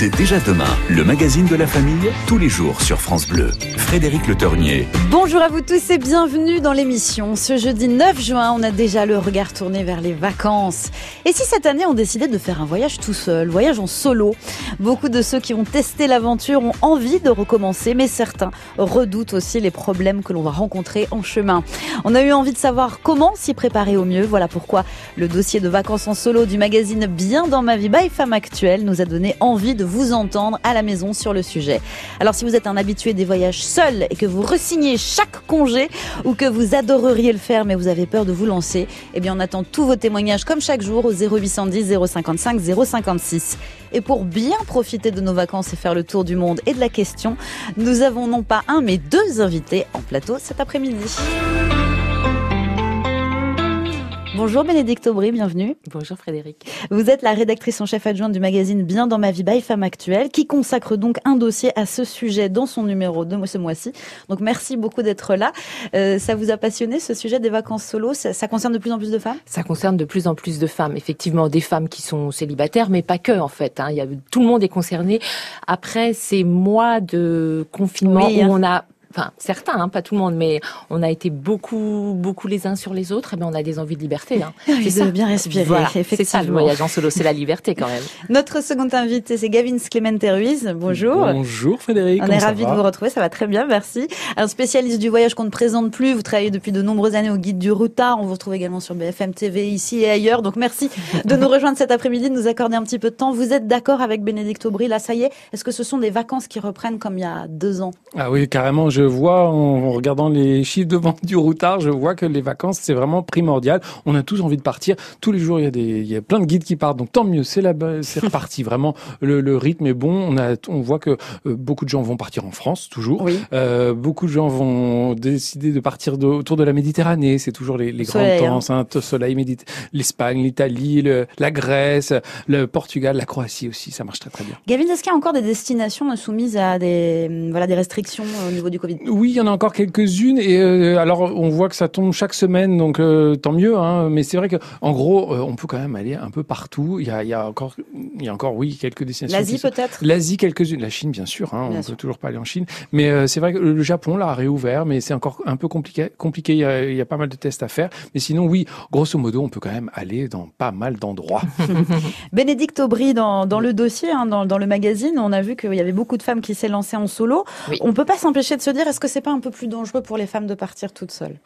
C'est déjà demain, le magazine de la famille, tous les jours sur France Bleu. Frédéric Le Ternier. Bonjour à vous tous et bienvenue dans l'émission. Ce jeudi 9 juin, on a déjà le regard tourné vers les vacances. Et si cette année on décidait de faire un voyage tout seul, voyage en solo? Beaucoup de ceux qui ont testé l'aventure ont envie de recommencer, mais certains redoutent aussi les problèmes que l'on va rencontrer en chemin. On a eu envie de savoir comment s'y préparer au mieux. Voilà pourquoi le dossier de vacances en solo du magazine Bien dans ma vie by Femme Actuelle nous a donné envie de vous entendre à la maison sur le sujet. Alors si vous êtes un habitué des voyages seuls et que vous resignez chaque congé ou que vous adoreriez le faire mais vous avez peur de vous lancer, eh bien on attend tous vos témoignages comme chaque jour au 0810 055 056. Et pour bien profiter de nos vacances et faire le tour du monde et de la question, nous avons non pas un mais deux invités en plateau cet après-midi. Bonjour Bénédicte Aubry, bienvenue. Bonjour Frédéric. Vous êtes la rédactrice en chef adjointe du magazine Bien dans ma vie by Femme Actuelle qui consacre donc un dossier à ce sujet dans son numéro de ce mois-ci. Donc merci beaucoup d'être là. Euh, ça vous a passionné ce sujet des vacances solo? Ça, ça, concerne de plus en plus de femmes? Ça concerne de plus en plus de femmes. Effectivement, des femmes qui sont célibataires, mais pas que en fait. Hein. Il y a, tout le monde est concerné. Après ces mois de confinement oui, où hein. on a enfin certains, hein, pas tout le monde, mais on a été beaucoup, beaucoup les uns sur les autres, et bien on a des envies de liberté. Hein. C'est ça, bien respirer. Voilà, c'est ça le voyage en solo, c'est la liberté quand même. Notre second invité, c'est Gavin Clemente Ruiz. Bonjour. Bonjour Frédéric. On est ravis de vous retrouver, ça va très bien, merci. Un spécialiste du voyage qu'on ne présente plus, vous travaillez depuis de nombreuses années au guide du routard, on vous retrouve également sur BFM TV ici et ailleurs. Donc merci de nous rejoindre cet après-midi, de nous accorder un petit peu de temps. Vous êtes d'accord avec Bénédicte Aubry? Là, ça y est. Est-ce que ce sont des vacances qui reprennent comme il y a deux ans? Ah oui, carrément. Je vois en regardant les chiffres de vente du routard, je vois que les vacances, c'est vraiment primordial. On a tous envie de partir. Tous les jours, il y a des, il y a plein de guides qui partent. Donc tant mieux, c'est là c'est reparti. Vraiment, le, le, rythme est bon. On a, on voit que euh, beaucoup de gens vont partir en France, toujours. Oui. Euh, beaucoup de gens vont décider de partir de, autour de la Méditerranée. C'est toujours les, les grandes hein. Sainte Soleil, Médit l'Espagne, l'Italie, la Grèce, le Portugal, la Croatie aussi. Ça marche très très bien. Gavin, est-ce qu'il y a encore des destinations soumises à des, voilà, des restrictions au niveau du Covid? Oui, il y en a encore quelques-unes et euh, alors on voit que ça tombe chaque semaine donc euh, tant mieux hein, mais c'est vrai que en gros euh, on peut quand même aller un peu partout. Il y a, il y a encore il y a encore oui quelques destinations l'Asie peut-être? l'Asie quelques-unes. La Chine bien sûr hein, bien on sûr. peut toujours pas aller en Chine. Mais c'est vrai que le Japon là a réouvert mais c'est encore un peu compliqué compliqué. Il y, a, il y, a, pas mal de tests à faire. Mais sinon oui grosso modo on peut quand même aller dans pas mal d'endroits. Bénédicte Aubry dans, dans le dossier hein, dans, dans, le magazine on a vu qu'il y avait beaucoup de femmes qui s'est lancées en solo. Oui. on peut pas s'empêcher de se dire est-ce que c'est pas un peu plus dangereux pour les femmes de partir toutes seules?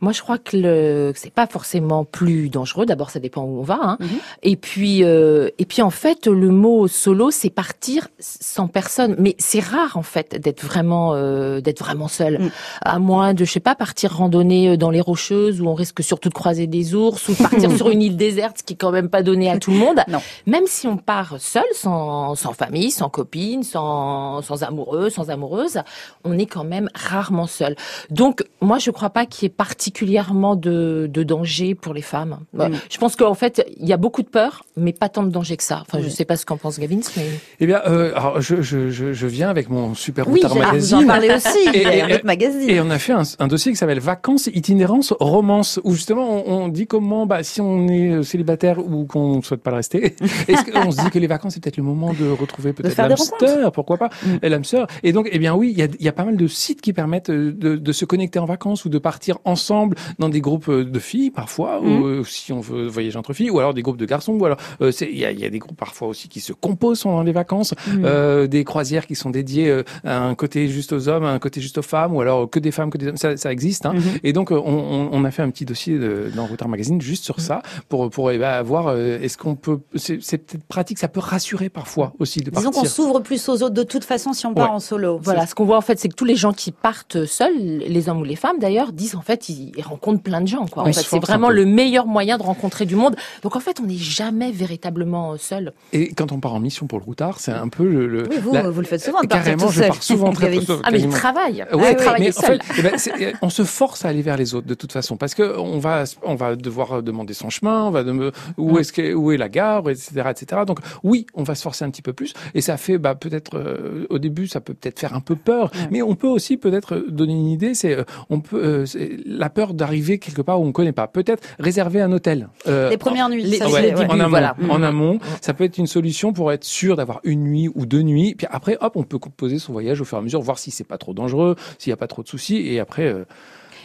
Moi, je crois que le c'est pas forcément plus dangereux. D'abord, ça dépend où on va. Hein. Mm -hmm. Et puis, euh, et puis en fait, le mot solo, c'est partir sans personne. Mais c'est rare en fait d'être vraiment euh, d'être vraiment seul. Mm. À moins de, je sais pas, partir randonner dans les Rocheuses où on risque surtout de croiser des ours ou partir sur une île déserte, ce qui est quand même pas donné à tout le monde. Non. Même si on part seul, sans, sans famille, sans copine, sans, sans amoureux, sans amoureuse, on est quand même rarement seul. Donc, moi, je crois pas qu'il y ait particulièrement de, de, danger pour les femmes. Mm. Je pense qu'en fait, il y a beaucoup de peur, mais pas tant de danger que ça. Enfin, je sais pas ce qu'en pense Gavin, mais... Eh bien, euh, alors, je, je, je, viens avec mon super oui, magazine. Vous en parlez aussi, et, et, avec magazine. Et on a fait un, un dossier qui s'appelle Vacances, itinérance, romance, où justement, on, on dit comment, bah, si on est célibataire ou qu'on ne souhaite pas le rester, est-ce qu'on se dit que les vacances, c'est peut-être le moment de retrouver peut-être l'âme sœur, pourquoi pas, mm. l'âme sœur. Et donc, eh bien oui, il y a, y a pas mal de sites qui permettent de, de se connecter en vacances ou de partir ensemble dans des groupes de filles parfois, mmh. ou si on veut voyager entre filles, ou alors des groupes de garçons. Ou alors il euh, y, a, y, a, des groupes parfois aussi qui se composent pendant les vacances, mmh. euh, des croisières qui sont dédiées euh, à un côté juste aux hommes, à un côté juste aux femmes, ou alors que des femmes, que des hommes. Ça, ça existe. Hein. Mmh. Et donc on, on, on, a fait un petit dossier de, dans Routard Magazine juste sur ça pour pour eh ben, voir est-ce qu'on peut. C'est peut-être pratique, ça peut rassurer parfois aussi de partir. Disons qu'on s'ouvre plus aux autres de toute façon si on part ouais. en solo. Voilà, ce qu'on voit en fait, c'est que tous les gens qui partent seuls, les hommes ou les femmes d'ailleurs, disent en fait ils rencontrent plein de gens. Quoi. En fait, c'est vraiment le meilleur moyen de rencontrer du monde. Donc en fait, on n'est jamais véritablement seul. Et quand on part en mission pour le routard, c'est un peu le. le oui, vous, la... vous le faites souvent. De carrément, je pars souvent très tôt. Ah mais il travaille. Ouais, ah, travaille seul. En fait, eh ben, on se force à aller vers les autres de toute façon parce que on va on va devoir demander son chemin, on va de, où est-ce que où est la gare, etc., etc. Donc oui, on va se forcer un petit peu plus et ça fait bah peut-être euh, au début ça peut peut-être faire un peu peur, ouais. mais on peut aussi peut-être donner une idée. C'est on peut euh, la peur d'arriver quelque part où on ne connaît pas. Peut-être réserver un hôtel. les premières nuits. Les, en amont. Voilà. En amont, ça peut être une solution pour être sûr d'avoir une nuit ou deux nuits. Puis après, hop, on peut composer son voyage au fur et à mesure, voir si c'est pas trop dangereux, s'il n'y a pas trop de soucis, et après.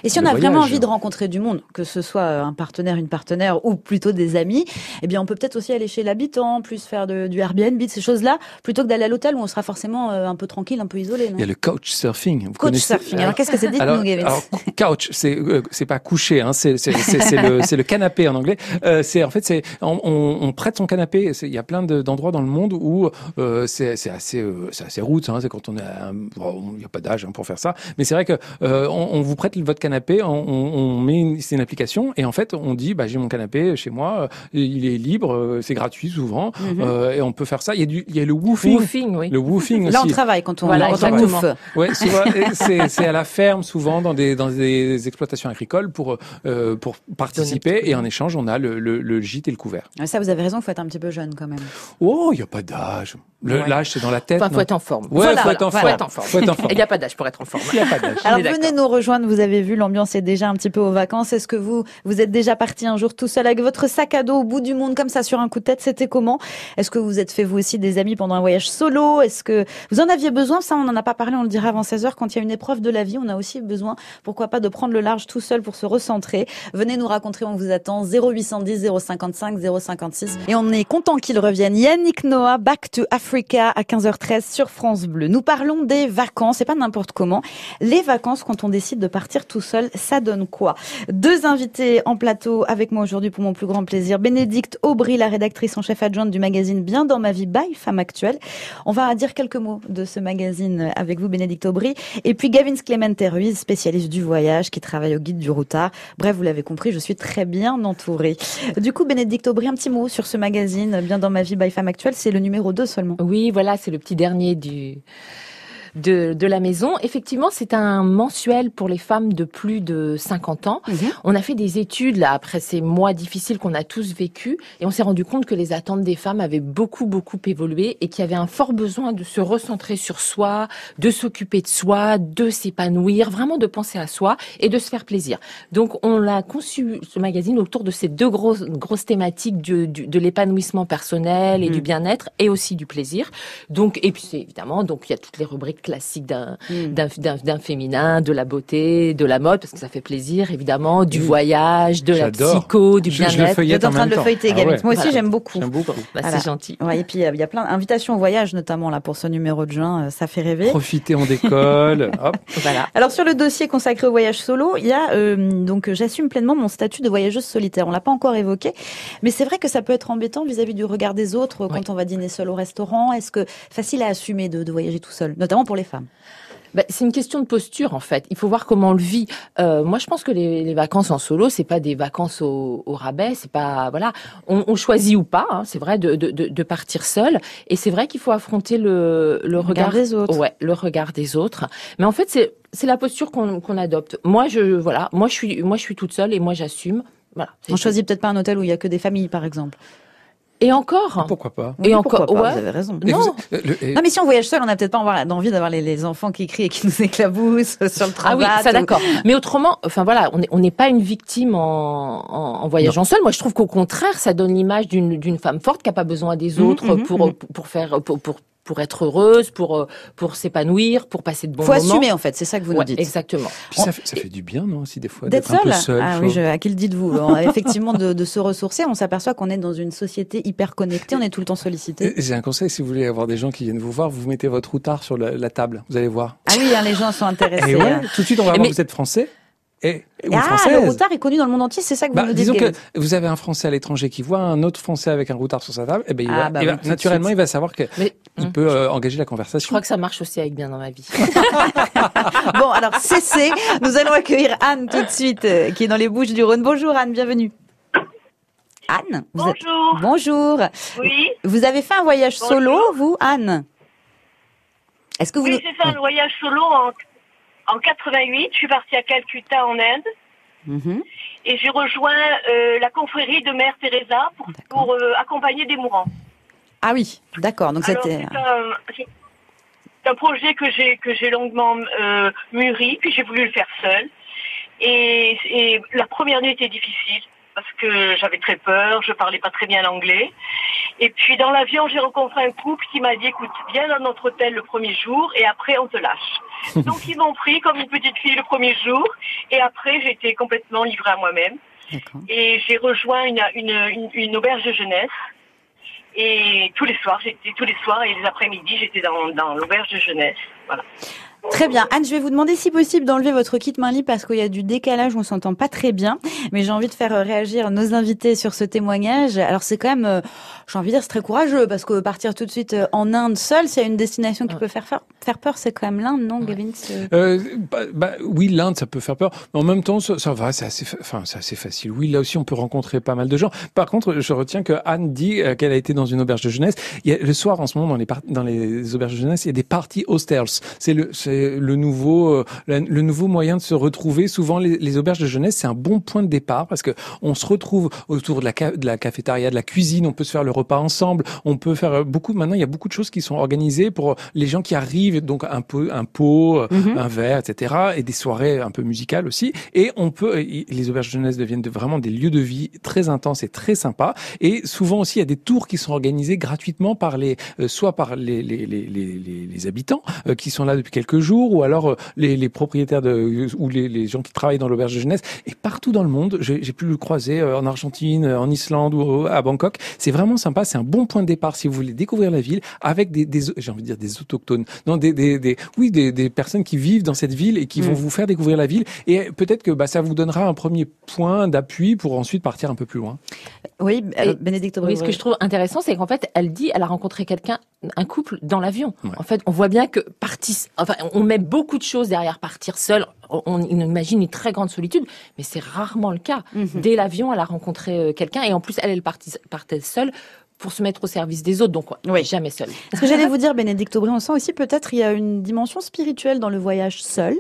Et si on a vraiment envie de rencontrer du monde, que ce soit euh, un partenaire, une partenaire ou plutôt des amis, eh bien on peut peut-être aussi aller chez l'habitant, plus faire de, du Airbnb, de ces choses-là, plutôt que d'aller à l'hôtel où on sera forcément euh, un peu tranquille, un peu isolé. Il y a le couch surfing. Vous couch surfing. Alors qu'est-ce que c'est? Dit alors, alors, couch, c'est euh, c'est pas coucher, hein, c'est c'est le c'est le canapé en anglais. Euh, c'est en fait c'est on, on, prête son canapé. Il y a plein d'endroits dans le monde où euh, c'est c'est assez c'est assez route. Hein, c'est quand on a il n'y a pas d'âge hein, pour faire ça. Mais c'est vrai que on, on, vous prête votre canapé. On, on met c'est une application et en fait on dit bah j'ai mon canapé chez moi, euh, il est libre, euh, c'est gratuit souvent mhm. euh, et on peut faire ça. Il y a du il y a le woofing, woofing oui. le woofing aussi. Là on travaille quand on voilà, quand on Ouais, c'est c'est à la ferme souvent dans des dans des exploitations agricoles pour euh, pour participer et en échange on a le, le, le gîte et le couvert. Ça vous avez raison, il faut être un petit peu jeune quand même. Oh, il y a pas d'âge. L'âge c'est dans la tête. Enfin, faut être en forme. Ouais, faut, être en forme. faut être en forme. Il n'y a pas d'âge pour être en forme. Il n'y a pas d'âge. Alors venez nous rejoindre, vous avez vu l'ambiance est déjà un petit peu aux vacances. Est-ce que vous, vous êtes déjà parti un jour tout seul avec votre sac à dos au bout du monde comme ça sur un coup de tête? C'était comment? Est-ce que vous êtes fait vous aussi des amis pendant un voyage solo? Est-ce que vous en aviez besoin? Ça, on n'en a pas parlé, on le dira avant 16 heures. Quand il y a une épreuve de la vie, on a aussi besoin, pourquoi pas, de prendre le large tout seul pour se recentrer. Venez nous raconter, on vous attend 0810 055 056. Et on est content qu'ils reviennent. Yannick Noah, Back to Africa à 15h13 sur France Bleu. Nous parlons des vacances, et pas n'importe comment. Les vacances, quand on décide de partir tout seul, ça donne quoi? Deux invités en plateau avec moi aujourd'hui pour mon plus grand plaisir. Bénédicte Aubry, la rédactrice en chef adjointe du magazine Bien dans ma vie by Femme Actuelle. On va dire quelques mots de ce magazine avec vous, Bénédicte Aubry. Et puis Gavin Clemente Ruiz, spécialiste du voyage, qui travaille au guide du routard. Bref, vous l'avez compris, je suis très bien entourée. Du coup, Bénédicte Aubry, un petit mot sur ce magazine Bien dans ma vie by Femme Actuelle. C'est le numéro 2 seulement. Oui, voilà, c'est le petit dernier du de, de la maison. Effectivement, c'est un mensuel pour les femmes de plus de 50 ans. Mhm. On a fait des études là après ces mois difficiles qu'on a tous vécus et on s'est rendu compte que les attentes des femmes avaient beaucoup beaucoup évolué et qu'il y avait un fort besoin de se recentrer sur soi, de s'occuper de soi, de s'épanouir, vraiment de penser à soi et de se faire plaisir. Donc on l'a conçu ce magazine autour de ces deux grosses grosses thématiques du, de l'épanouissement personnel et du mhm. bien-être et aussi du plaisir. Donc et puis c'est évidemment donc il y a toutes les rubriques classique d'un hmm. d'un féminin, de la beauté, de la mode, parce que ça fait plaisir, évidemment, du voyage, de la psycho, du bien-être. Vous êtes en train de le feuilleter, ah Moi aussi, j'aime beaucoup. beaucoup. Bah, C'est gentil. Ouais, et puis, il y a plein d'invitations au voyage, notamment là pour ce numéro de juin. Euh, ça fait rêver. Profitez, on décolle. Hop. Voilà. Alors, sur le dossier consacré au voyage solo, il y a, euh, donc, j'assume pleinement mon statut de voyageuse solitaire. On l'a pas encore évoqué, mais c'est vrai que ça peut être embêtant vis-à-vis du regard des autres quand on va dîner seul au restaurant. Est-ce que facile à assumer de, de voyager tout seul, notamment pour les femmes bah, c'est une question de posture en fait. Il faut voir comment on le vit. Euh, moi, je pense que les, les, vacances en solo, c'est pas des vacances au, au rabais. C'est pas voilà, on, on, choisit ou pas. Hein, c'est vrai de, de, de, partir seul. Et c'est vrai qu'il faut affronter le, le regard, des autres. Ouais, le regard des autres. Mais en fait, c'est c'est la posture qu'on qu'on adopte. Moi, je voilà, moi je suis moi je suis toute seule et moi j'assume. Voilà. On choisit peut-être pas un hôtel où il y a que des familles, par exemple. Et encore Pourquoi pas Et encore, Vous avez raison. Non. Euh, non, mais si on voyage seul, on n'a peut-être pas envie d'avoir les, enfants qui crient et qui nous éclaboussent sur le travail. Ah oui, ça d'accord. Mais autrement, enfin voilà, on n'est pas une victime en, en, voyageant seul. Moi, je trouve qu'au contraire, ça donne l'image d'une femme forte qui n'a pas besoin des mmh, autres mmh, pour, mmh. pour faire pour, pour pour être heureuse, pour euh, pour s'épanouir, pour passer de bons moments. Faut assumer en fait, c'est ça que vous nous dites. Exactement. Puis ça, fait, ça fait du bien, non, aussi des fois d'être seul. Un peu seul. Ah oui, je, à qui le dites-vous Effectivement, de, de, se ressourcer, on s'aperçoit qu'on est dans une société hyper connectée, on est tout le temps sollicité. J'ai un conseil, si vous voulez avoir des gens qui viennent vous voir, vous mettez votre routard sur la, la table, vous allez voir. Ah oui, hein, les gens sont intéressés. Et hein. Tout de suite, on va voir, vous êtes français et, ah, le routard est connu dans le monde entier, c'est ça que vous bah, Disons que vous avez un Français à l'étranger qui voit un autre Français avec un routard sur sa table, et eh ben il ah, va, bah naturellement il va savoir que il peut euh, engager la conversation. Je crois que ça marche aussi avec bien dans ma vie. bon, alors cessez. Nous allons accueillir Anne tout de suite, euh, qui est dans les Bouches du Rhône. Bonjour Anne, bienvenue. Anne. Bonjour. Bonjour. Oui. Vous avez fait un voyage solo, vous, Anne? Est-ce que vous Oui, j'ai fait un voyage solo en en 88, je suis partie à Calcutta en Inde. Mhm. Et j'ai rejoint euh, la confrérie de Mère Teresa pour, pour euh, accompagner des mourants. Ah oui, d'accord. Donc c'était. C'est un, projet que j'ai que j'ai longuement euh, mûri, puis j'ai voulu le faire seul. Et, et la première nuit était difficile parce que j'avais très peur, je parlais pas très bien l'anglais. Et puis dans l'avion, j'ai rencontré un couple qui m'a dit écoute, viens dans notre hôtel le premier jour et après on te lâche. Donc ils m'ont pris comme une petite fille le premier jour et après j'ai été complètement livrée à moi-même. Et j'ai rejoint une, une, une, auberge de jeunesse. Et tous les soirs, j'étais tous les soirs et les après-midi, j'étais dans, dans l'auberge de jeunesse. Voilà. Très bien. Anne, je vais vous demander si possible d'enlever votre kit main libre parce qu'il y a du décalage, on s'entend pas très bien. Mais j'ai envie de faire euh, réagir nos invités sur ce témoignage. Alors c'est quand même, euh, j'ai envie de dire, c'est très courageux parce que partir tout de suite euh, en Inde seul, s'il y a une destination qui peut faire faire peur, c'est quand même l'Inde, non, Gavin euh, bah, bah, Oui, l'Inde, ça peut faire peur. Mais en même temps, ça, ça va, c'est assez, enfin, c'est assez facile. Oui, là aussi, on peut rencontrer pas mal de gens. Par contre, je retiens que Anne dit qu'elle a été dans une auberge de jeunesse. Il y a, le soir, en ce moment, dans les, dans les auberges de jeunesse, il y a des parties hostels. C'est le, c'est le nouveau euh, le nouveau moyen de se retrouver. Souvent, les, auberges de jeunesse, c'est un bon point de départ parce que on se retrouve autour de la, de la cafétéria, de la cuisine. On peut se faire le repas ensemble. On peut faire euh, beaucoup. Maintenant, il y a beaucoup de choses qui sont organisées pour les gens qui arrivent. Donc un peu, un pot, euh, mhm. un verre, etc. Et des soirées un peu musicales aussi. Et on peut. Les auberges de jeunesse deviennent vraiment des lieux de vie très intenses et très sympas. Et souvent aussi, il y a des tours qui sont organisés gratuitement par les, soit par les les, les, les, les habitants qui sont là depuis quelques jours, ou alors les, propriétaires de, ou les, gens qui travaillent dans l'auberge de jeunesse. Et partout dans le monde, j'ai pu le croiser euh, en Argentine, en Islande ou à Bangkok. C'est vraiment sympa. C'est un bon point de départ si vous voulez découvrir la ville avec des, j'ai envie de dire des autochtones, non des, des, oui des, des personnes qui vivent dans cette ville et qui vont mm. vous faire découvrir la ville. Et peut-être que bah, ça vous donnera un premier point d'appui pour ensuite partir un peu plus loin. Oui, euh, Bénédicte. Oui, ce que je trouve intéressant, c'est qu'en fait, elle dit, elle a rencontré quelqu'un, un couple dans l'avion. En fait, on voit bien que partie, enfin, on met beaucoup de choses derrière partir seul. On, imagine une très grande solitude, mais c'est rarement le cas. Mhm. Dès l'avion, elle a rencontré euh, quelqu'un et en plus, elle, elle partait seule pour se mettre au service des autres. Donc, oui. jamais seul. Ce que j'allais vous dire, Bénédicte Aubry, on sent aussi peut-être il y a une dimension spirituelle dans le voyage seul.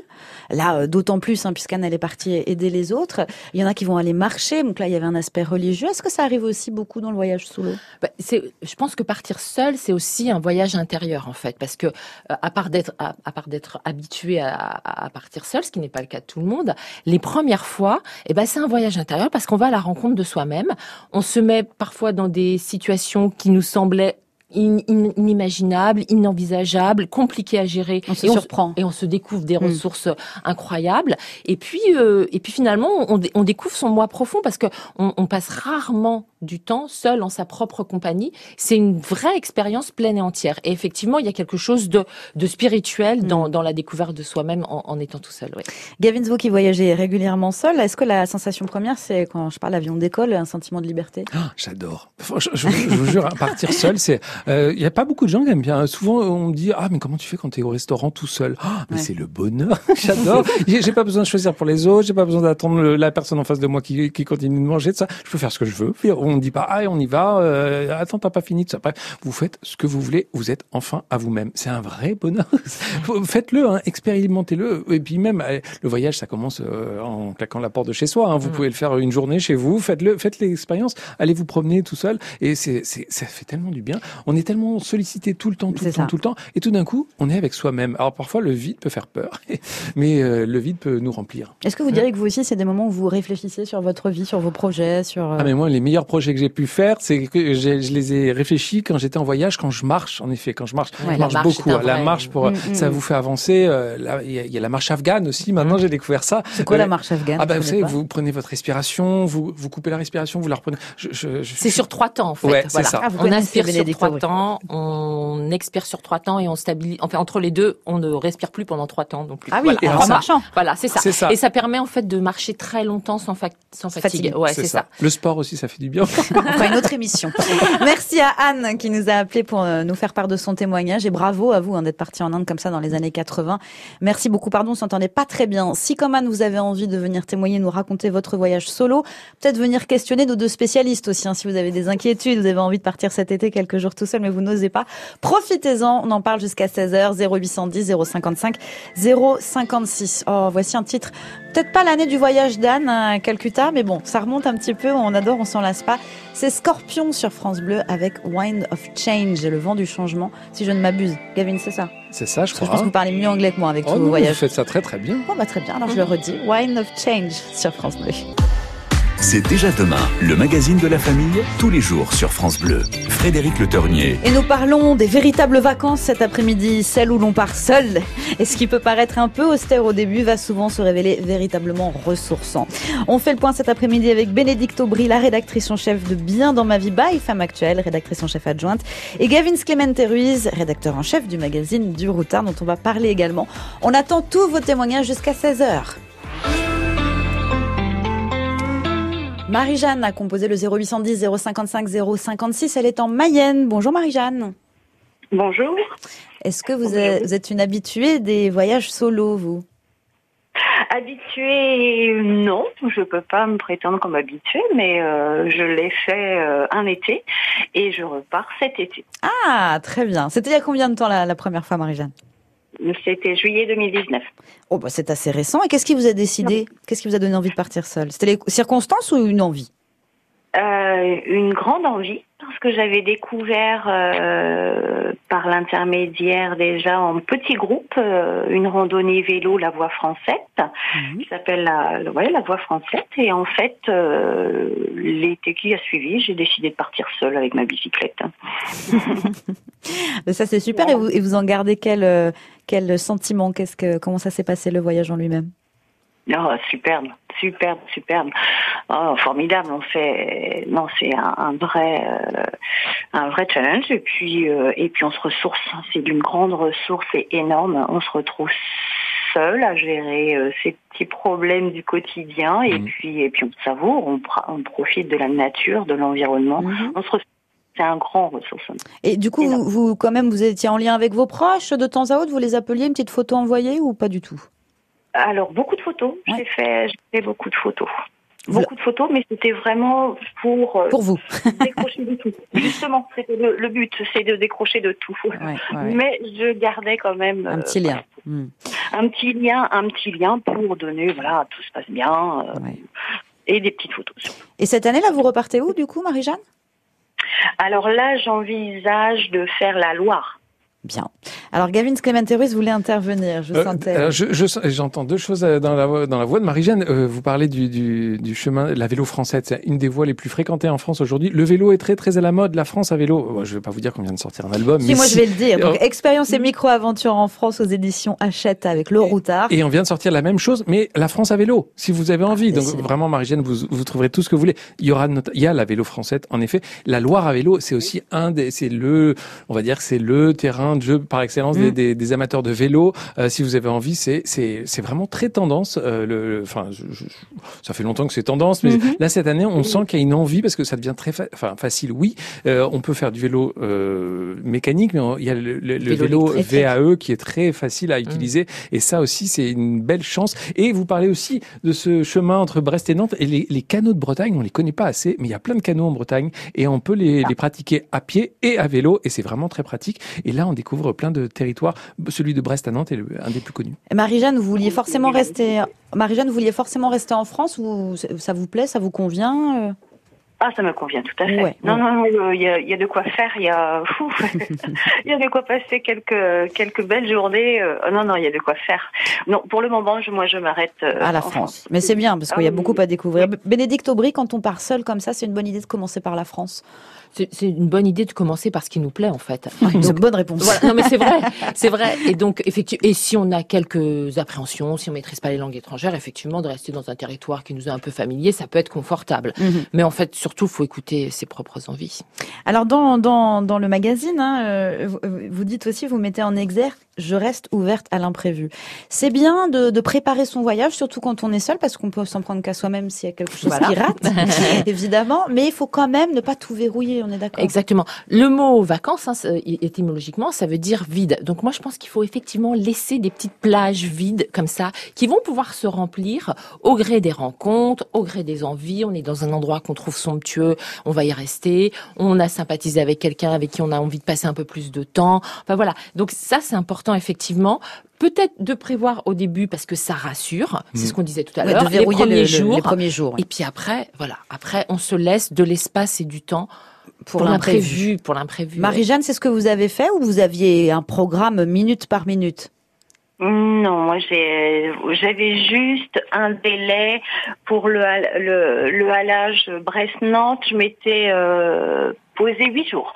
Là, euh, d'autant plus, hein, puisqu'Anne, elle est partie aider les autres. Il y en a qui vont aller marcher. Donc là, il y avait un aspect religieux. Est-ce que ça arrive aussi beaucoup dans le voyage solo bah, Je pense que partir seul, c'est aussi un voyage intérieur, en fait. Parce que, euh, à part d'être à, part d'être habitué à, partir seul, ce qui n'est pas le cas de tout le monde, les premières fois, eh ben, c'est un voyage intérieur parce qu'on va à la rencontre de soi-même. On se met parfois dans des situations qui nous semblait inimaginable, inenvisageable, compliqué à gérer. On se surprend. et on se découvre des mm. ressources incroyables. Et puis, euh, et puis finalement, on, découvre son moi profond parce que on, passe rarement du temps seul en sa propre compagnie. C'est une vraie expérience pleine et entière. Et effectivement, il y a quelque chose de, de spirituel dans, mm. dans la découverte de soi-même en, en, étant tout seul. Oui. Gavin, vous qui voyagez régulièrement seul, est-ce que la sensation première, c'est quand je parle avion d'école, un sentiment de liberté? Ah, J'adore. Je, je, vous jure, partir seul, c'est il euh, y a pas beaucoup de gens qui aiment bien. Souvent, on me dit ah mais comment tu fais quand tu es au restaurant tout seul? Ah, Mais c'est le bonheur. J'adore. j'ai pas besoin de choisir pour les autres. J'ai pas besoin d'attendre la personne en face de moi qui, qui continue de manger de ça. Je peux faire ce que je veux. On me dit pas ah on y va. Euh, attends t'as pas fini de ça. vous faites ce que vous voulez. Vous êtes enfin à vous-même. C'est un vrai bonheur. Faites-le, hein, expérimentez-le. Et puis même le voyage, ça commence euh, en claquant la porte de chez soi. Hein. Vous mm. pouvez le faire une journée chez vous. Faites-le, faites l'expérience. Allez vous promener tout seul. Et c'est, ça fait tellement du bien on est tellement sollicité tout le temps, tout le temps, tout le temps, et tout d'un coup, on est avec soi-même. Alors parfois, le vide peut faire peur, mais euh, le vide peut nous remplir. Est-ce que vous diriez que vous aussi, c'est des moments où vous réfléchissez sur votre vie, sur vos projets, sur... Euh, ah mais moi, les meilleurs projets que j'ai pu faire, c'est que je les ai réfléchis quand j'étais en voyage, quand je marche, en effet, quand je marche, je marche beaucoup. La marche, pour, mm, mm, ça mm. vous fait avancer. Euh, il y, a la marche afghane aussi. Maintenant, j'ai découvert ça. C'est quoi la marche afghane Ah ben, vous savez, vous prenez votre respiration, vous, vous coupez la respiration, vous la reprenez. c'est sur trois temps, en fait. Ouais, c'est ça. Ah, on inspire sur trois temps, on expire sur trois temps et on stabilise. Enfin, entre les deux, on ne respire plus pendant trois temps non plus. Ah oui, voilà. en marchant. Voilà, c'est ça. Et ça permet en fait de marcher très longtemps sans, sans fatigue. Ouais, c'est ça. Le sport aussi, ça fait du bien. une autre émission. Merci à Anne qui nous a appelé pour euh, nous faire part de son témoignage et bravo à vous hein, d'être parti en Inde comme ça dans les années 80. Merci beaucoup. Pardon, on s'entendait pas très bien. Si comme Anne, vous avez envie de venir témoigner, nous raconter votre voyage solo, peut-être venir questionner nos deux spécialistes aussi. Hein, si vous avez des inquiétudes, vous avez envie de partir cet été quelques jours tout seul, mais vous n'osez pas, Profitez-en, on en parle jusqu'à 16h, 0810 055 056. Oh, voici un titre, peut-être pas l'année du voyage d'Anne à Calcutta, mais bon, ça remonte un petit peu, on adore, on s'en lasse pas. C'est Scorpion sur France Bleu avec Wind of Change, le vent du changement, si je ne m'abuse. Gavin, c'est ça? C'est ça, je crois. Je pense que vous parlez mieux anglais que moi avec oh tout vos voyages. Vous faites ça très très bien. Bon, bah très bien, alors je le redis. Wind of Change sur France Bleu. C'est déjà demain, le magazine de la famille, tous les jours sur France Bleu. Frédéric Le Ternier. Et nous parlons des véritables vacances cet après-midi, celles où l'on part seul. Et ce qui peut paraître un peu austère au début va souvent se révéler véritablement ressourçant. On fait le point cet après-midi avec Bénédicte Aubry, la rédactrice en chef de Bien dans ma vie by Femme Actuelle, rédactrice en chef adjointe, et Gavin Clemente Ruiz, rédacteur en chef du magazine du Routard dont on va parler également. On attend tous vos témoignages jusqu'à 16h. Marie-Jeanne a composé le 0810 055 056. Elle est en Mayenne. Bonjour Marie-Jeanne. Bonjour. Est-ce que vous êtes, une habituée des voyages solo, vous? Habituée, non, je peux pas me prétendre comme habituée, mais euh, je l'ai fait euh, un été et je repars cet été. Ah, très bien. C'était il y a combien de temps la première fois, Marie-Jeanne? C'était juillet 2019. Oh, bah c'est assez récent. Et qu'est-ce qui vous a décidé? Qu'est-ce qui vous a donné envie de partir seul C'était les circonstances ou une envie? Euh, Une grande envie parce que j'avais découvert euh, par l'intermédiaire déjà en petit groupe euh, une randonnée vélo La Voie Française mhm. qui s'appelle la, la Voie Française. Et en fait l'été qui a suivi j'ai décidé de partir seule avec ma bicyclette. ça c'est super. Et, vous, et vous en gardez quel quel sentiment? Qu'est-ce que comment ça s'est passé le voyage en lui-même? Oh, superbe, superbe, superbe. Oh, formidable. On fait, non, c'est un, vrai, euh, un vrai challenge. Et puis, euh, et puis on se ressource. C'est d'une grande ressource et énorme. On se retrouve seul à gérer euh, ces petits problèmes du quotidien. Et mmh. puis, et puis on savoure. On, on, profite de la nature, de l'environnement. Mmh. On se c'est un grand ressource. Et du coup, vous, vous, quand même, vous étiez en lien avec vos proches de temps à autre. Vous les appeliez, une petite photo envoyée ou pas du tout? Alors, beaucoup de photos. J'ai fait, fait beaucoup de photos. Beaucoup de photos, mais c'était vraiment pour, euh, pour vous. décrocher de tout. Justement, c'était le, but, c'est de décrocher de tout. Mais je gardais quand même un petit lien. Euh. Un petit lien, un petit lien pour donner, voilà, tout se passe bien, euh, et des petites photos. Et cette année-là, vous repartez où, du coup, Marie-Jeanne? Alors là, j'envisage de faire la Loire. Bien. Alors, Gavin Clementeris voulait intervenir. Je euh, sentais. je, j'entends deux choses euh, dans la voix, dans la voix de Marie-Jeanne. Euh, vous parlez du, du, du, chemin, la vélo française. C'est une des voies les plus fréquentées en France aujourd'hui. Le vélo est très, très à la mode. La France à vélo. je vais pas vous dire qu'on vient de sortir un album. Si, mais moi, je vais le dire. Donc, expérience et micro-aventure en France aux éditions Hachette avec le Routard. Et on vient de sortir la même chose, mais la France à vélo. Si vous avez envie. Donc, vraiment, Marie-Jeanne, vous, vous trouverez tout ce que vous voulez. Il y aura, il y a la vélo française, en effet. La Loire à vélo, c'est aussi un des, c'est le, on va dire, c'est le terrain de jeu par excellence Mm. des, amateurs de vélo. Euh, si vous avez envie, c'est c'est vraiment très tendance. Euh, le, enfin, ça fait longtemps que c'est tendance, mais mm-hmm. là cette année, on sent qu'il y a une envie parce que ça devient très enfin facile. Oui, euh, on peut faire du vélo mécanique, mais il y a le, vélo, VAE qui est très facile à mm. utiliser. Et ça aussi, c'est une belle chance. Et vous parlez aussi de ce chemin entre Brest et Nantes et les, canaux de Bretagne. On les connaît pas assez, mais il y a plein de canaux en Bretagne et on peut les, les pratiquer à pied et à vélo et c'est vraiment très pratique. Et là, on découvre plein de territoire. Celui de Brest à Nantes est un des plus connus. Marie-Jeanne, vous vouliez forcément rester. Marie-Jeanne, vous vouliez forcément rester en France ou ça vous plaît, ça vous convient euh? Ah, ça me convient tout à fait. non, non, il y, a, de quoi faire. Il y a, il y a de quoi passer quelques quelques belles journées. Euh, non, non, il y a de quoi faire. Non, pour le moment, moi, je m'arrête euh, à la France. Mais c'est bien parce qu'il y a ah beaucoup à découvrir. Bénédicte Aubry, quand on part seul comme ça, c'est une bonne idée de commencer par la France. C'est une bonne idée de commencer par ce qui nous plaît en fait. c'est une bonne réponse. Voilà. Non mais c'est vrai, c'est vrai. Et donc effectivement, et si on a quelques appréhensions, si on maîtrise pas les langues étrangères, effectivement, de rester dans un territoire qui nous est un peu familier, ça peut être confortable. Mhm. Mais en fait, surtout, faut écouter ses propres envies. Alors dans dans, dans le magazine, hein, euh, vous dites aussi, vous mettez en exergue je reste ouverte à l'imprévu. C'est bien de, de, préparer son voyage, surtout quand on est seul, parce qu'on peut s'en prendre qu'à soi-même s'il y a quelque chose qui rate, évidemment. Mais il faut quand même ne pas tout verrouiller on est d'accord. Exactement. Le mot vacances, hein, étymologiquement, ça veut dire vide. Donc moi, je pense qu'il faut effectivement laisser des petites plages vides comme ça, qui vont pouvoir se remplir au gré des rencontres, au gré des envies. On est dans un endroit qu'on trouve somptueux, on va y rester. On a sympathisé avec quelqu'un avec qui on a envie de passer un peu plus de temps. Enfin voilà. Donc ça, c'est important effectivement peut-être de prévoir au début parce que ça rassure, c'est ce mm. qu'on disait tout à l'heure, les premiers jours, les premiers jours. Et puis après, voilà, après on se laisse de l'espace et du temps pour, l'imprévu, pour l'imprévu. Marie-Jeanne, c'est ce que vous avez fait ou vous aviez un programme minute par minute? Non, moi j'ai j'avais juste un délai pour le le, le halage Brest-Nantes. Je m'étais euh, posé huit jours.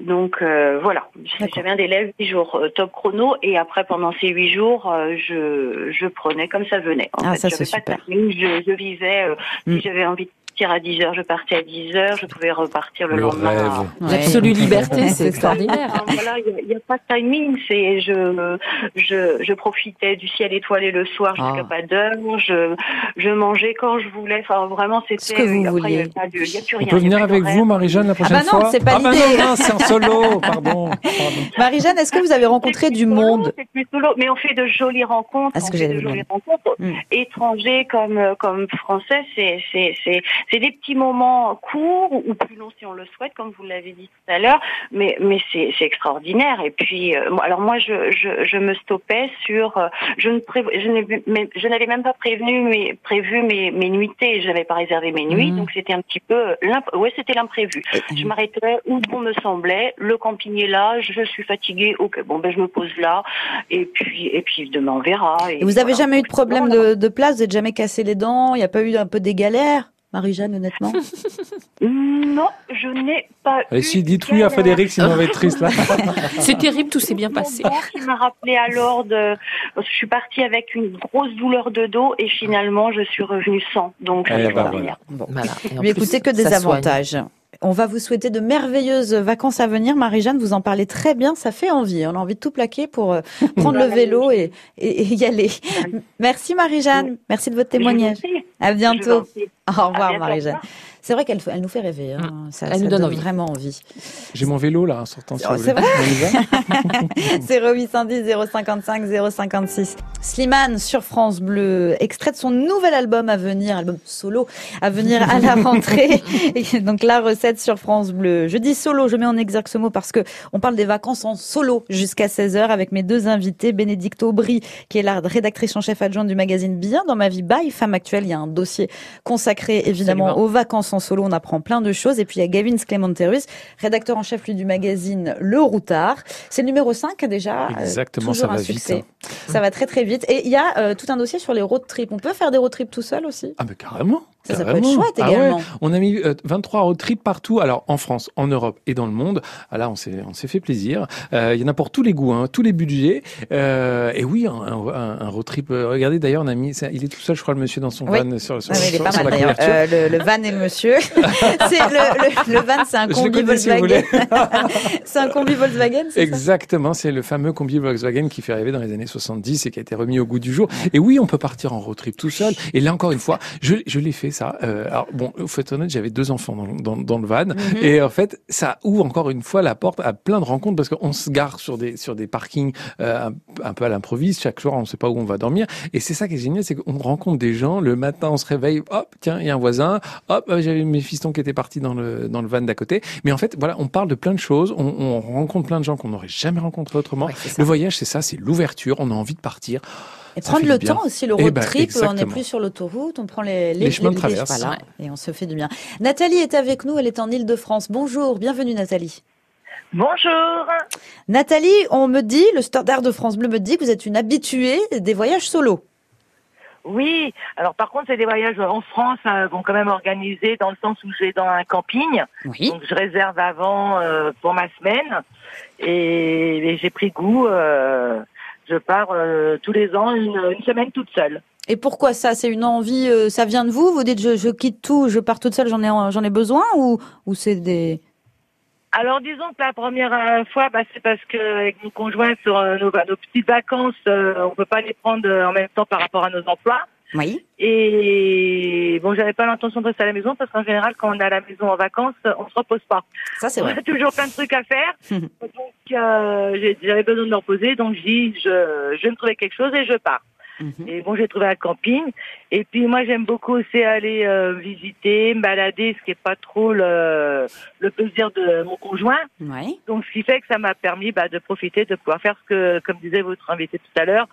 Donc euh, voilà, j'avais un délai huit jours euh, top chrono et après pendant ces huit jours, euh, je, je prenais comme ça venait. En ah fait, ça c'est super. je, je visais si mm. j'avais envie de à 10 heures, je partais à 10 heures, je pouvais repartir le, lendemain. L'absolue liberté, c'est extraordinaire. Voilà, il n'y a, pas de timing, c'est je, je, je profitais du ciel étoilé le soir jusqu'à ah. pas d'heure, je, je mangeais quand je voulais, enfin vraiment c'était. Ce que vous après, Il n'y a, plus rien. On peut venir avec vous, Marie-Jeanne, la prochaine ah bah non, fois c'est pas ah bah non, c'est en solo, pardon. Marie-Jeanne, est-ce que vous avez rencontré du monde C'est plus solo, mais on fait de jolies rencontres. Ah, ce que de jolies rencontres. Hmm. Étrangers comme, comme français, c'est, c'est, c'est, c'est des petits moments courts ou plus longs si on le souhaite, comme vous l'avez dit tout à l'heure, mais mais c'est extraordinaire. Et puis, euh, alors moi, je, je, je, me stoppais sur, euh, je ne je n'avais même pas prévenu mes prévu mes, mes nuitées, je n'avais pas réservé mes nuits, mmh. donc c'était un petit peu, ouais, c'était l'imprévu. Je m'arrêtais où bon me semblait, le camping est là, je suis fatiguée, ok, bon ben je me pose là, et puis et puis demain on verra. Et, vous avez jamais eu de problème de, de place, vous n'êtes jamais cassé les dents, il n'y a pas eu un peu des galères? Marie-Jeanne, honnêtement Non, je n'ai pas. Et si, dites oui à Frédéric, sinon on va être triste là. C'est terrible, tout s'est bien passé. Il m'a rappelé alors de. Je suis partie avec une grosse douleur de dos et finalement je suis revenue sans. Donc, eh ben voilà. Bon. Voilà. écoutez que des avantages. On va vous souhaiter de merveilleuses vacances à venir. Marie-Jeanne, vous en parlez très bien, ça fait envie. On a envie de tout plaquer pour euh, prendre le vélo et, y aller. Merci Marie-Jeanne, merci de votre témoignage. À bientôt. Au revoir Marie-Jeanne. C'est vrai qu'elle elle nous fait rêver. Hein. Mm. Ça, elle nous donne, vraiment envie. J'ai mon vélo là en sortant. Oh, c'est vrai. 0810 055 056. Slimane sur France Bleu, extrait de son nouvel album à venir, album solo à venir à la rentrée. Et donc la recette sur France Bleu. Je dis solo, je mets en exergue ce mot parce que on parle des vacances en solo jusqu'à 16h avec mes deux invités, Bénédicte Aubry, qui est la rédactrice en chef adjointe du magazine Bien dans ma vie by Femme Actuelle. Il y a un dossier consacré évidemment aux vacances en solo, on apprend plein de choses. Et puis il y a Gavin Clémenterus, rédacteur en chef lui du magazine Le Routard. C'est le numéro 5 déjà. Euh, Exactement, ça va vite. Hein. Ça va très très vite. Et il y a euh, tout un dossier sur les road trips. On peut faire des road trips tout seul aussi? Ah mais carrément ça, peut être chouette ah également. On a mis 23 road trips partout, alors en France, en Europe et dans le monde. Ah là, on s'est on s'est fait plaisir. Euh, il y en a pour tous les goûts, hein, tous les budgets. Euh, et oui, un, un, un road trip. regardez d'ailleurs, on a mis, il est tout seul, je crois, le monsieur dans son van sur, sur, ah, il est pas mal, le, le, van et le monsieur. c'est le, le, van, c'est un combi Volkswagen. c'est un combi Volkswagen. Exactement, c'est le fameux combi Volkswagen qui fait rêver dans les années 70 et qui a été remis au goût du jour. Et oui, on peut partir en road trip tout seul. Et là encore une fois, je, je l'ai fait ça. Euh, alors bon, faut être honnête, j'avais deux enfants dans, dans, dans le van. Mhm. Et en fait, ça ouvre encore une fois la porte à plein de rencontres parce qu'on se gare sur des sur des parkings euh, un, peu à l'improviste. Chaque soir, on ne sait pas où on va dormir. Et c'est ça qui est génial, c'est qu'on rencontre des gens. Le matin, on se réveille. Hop, tiens, il y a un voisin. Hop, j'avais mes fistons qui étaient partis dans le dans le van d'à côté. Mais en fait, voilà, on parle de plein de choses. On, on rencontre plein de gens qu'on n'aurait jamais rencontrés autrement. le voyage, c'est ça, c'est l'ouverture. On a envie de partir. Et prendre le temps aussi, le eh road ben, trip, on n'est plus sur l'autoroute, on prend les, les, chemins de traverse. et on se fait du bien. Nathalie est avec nous, elle est en Ile-de-France. Bonjour, bienvenue Nathalie. Bonjour. Nathalie, on me dit, le standard de France Bleu me dit que vous êtes une habituée des voyages solo. Oui, alors par contre, c'est des voyages en France hein, vont quand même organisés dans le sens où j'ai dans un camping. Oui. Donc je réserve avant euh, pour ma semaine et, j'ai pris goût. Euh, je pars euh, tous les ans une, semaine toute seule. Et pourquoi ça? C'est une envie, euh, ça vient de vous? Vous dites je, je, quitte tout, je pars toute seule, j'en ai, j'en ai besoin? Ou, ou c'est des... Alors disons que la première euh, fois, bah, c'est parce que avec mon conjoint sur nos, nos, petites vacances, on peut pas les prendre en même temps par rapport à nos emplois. Oui. Et bon, j'avais pas l'intention de rester à la maison parce qu'en général, quand on est à la maison en vacances, on se repose pas. Ça, c'est vrai. On a toujours plein de trucs à faire. donc, euh, j'avais besoin de me reposer. Donc, je dis, je, je vais me trouver quelque chose et je pars. Mhm. Et bon, j'ai trouvé un camping. Et puis moi, j'aime beaucoup aussi aller euh, visiter, me balader, ce qui est pas trop le, le plaisir de mon conjoint. Ouais. Donc, ce qui fait que ça m'a permis bah, de profiter, de pouvoir faire ce que, comme disait votre invité tout à l'heure,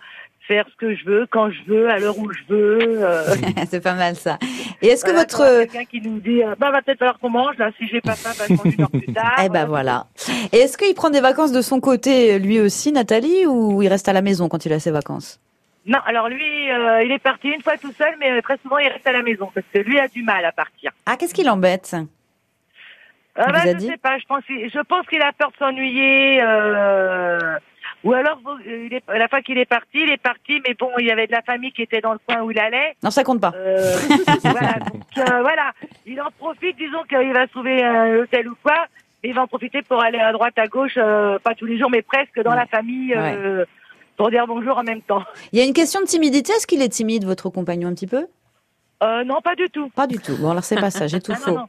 faire ce que je veux, quand je veux, à l'heure où je veux. Euh. c'est pas mal ça. Et est-ce que votre quelqu'un qui nous dit, euh, bah va peut-être falloir qu'on mange là. Si j'ai pas faim, bah, une heure plus tard. eh ben voilà. Et est-ce qu'il prend des vacances de son côté, lui aussi, Nathalie, ou il reste à la maison quand il a ses vacances? Non, alors lui, euh, il est parti une fois tout seul, mais euh, très souvent il reste à la maison parce que lui a du mal à partir. Ah, qu'est-ce qui l'embête? Euh, bah, Je sais pas. Je pense, je pense qu'il a peur de s'ennuyer. Euh, ou alors, il est, la fois qu'il est parti, il est parti, mais bon, il y avait de la famille qui était dans le coin où il allait. Non, ça compte pas. Euh, voilà, donc voilà, il en profite. Disons qu'il va trouver un hôtel ou quoi. Et il va en profiter pour aller à droite, à gauche, pas tous les jours, mais presque dans la famille pour dire bonjour en même temps. Il y a une question de timidité. Est-ce qu'il est timide, votre compagnon, un petit peu? Euh, non, pas du tout. Pas du tout. Bon, alors c'est pas ça, j'ai tout ah, faux. Non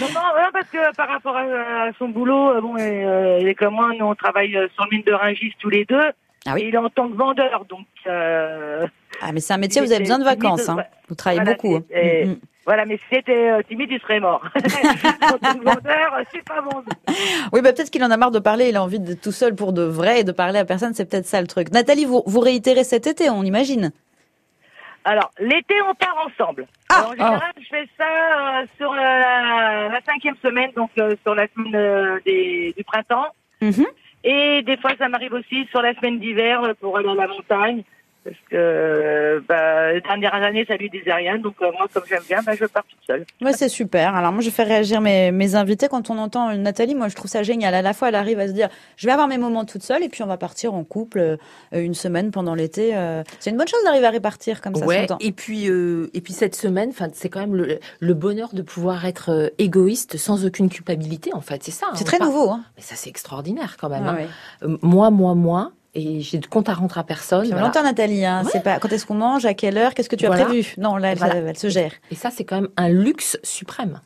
non. parce que par rapport à, son boulot, euh, bon, euh, il est comme moi, nous on travaille sur le mine de Ringis tous les deux. Ah oui. Et il est en tant que vendeur, donc. ah, mais c'est un métier, vous avez besoin de vacances, hein. Vous travaillez beaucoup. Hein. Mm, mm. Voilà, mais si c'était euh, timide, il serait mort. vendeur, c'est pas bon. Oui, bah, peut-être qu'il en a marre de parler, il a envie d'être tout seul pour de vrai et de parler à personne, c'est peut-être ça le truc. Nathalie, vous, vous réitérez cet été, on imagine alors, l'été, on part ensemble. Ah, en général, ah. je fais ça euh, sur la, la, cinquième semaine, donc euh, sur la semaine des, du printemps. Mhm. Et des fois, ça m'arrive aussi sur la semaine d'hiver pour aller à la montagne parce que bah, les dernières années, ça lui disait rien. Donc euh, moi, comme j'aime bien, bah, je pars toute seule. Ouais, c'est super. Alors moi, je fais réagir mes, mes invités quand on entend Nathalie. Moi, je trouve ça génial. À la fois, elle arrive à se dire, je vais avoir mes moments toute seule, et puis on va partir en couple euh, une semaine pendant l'été. Euh. c'est une bonne chose d'arriver à répartir comme ça. Ouais. Et puis et puis cette semaine, enfin, c'est quand même le, le, bonheur de pouvoir être égoïste sans aucune culpabilité. En fait, c'est ça. Hein. C'est très nouveau. Hein. Mais ça, c'est extraordinaire quand même. Ah hein. Moi, moi, moi et j'ai de compte à rendre à personne. Voilà. longtemps, Nathalie. Hein, C'est pas quand est-ce qu'on mange, à quelle heure, qu'est-ce que tu as prévu? Non, là, elle, se gère. Et ça, c'est quand même un luxe suprême.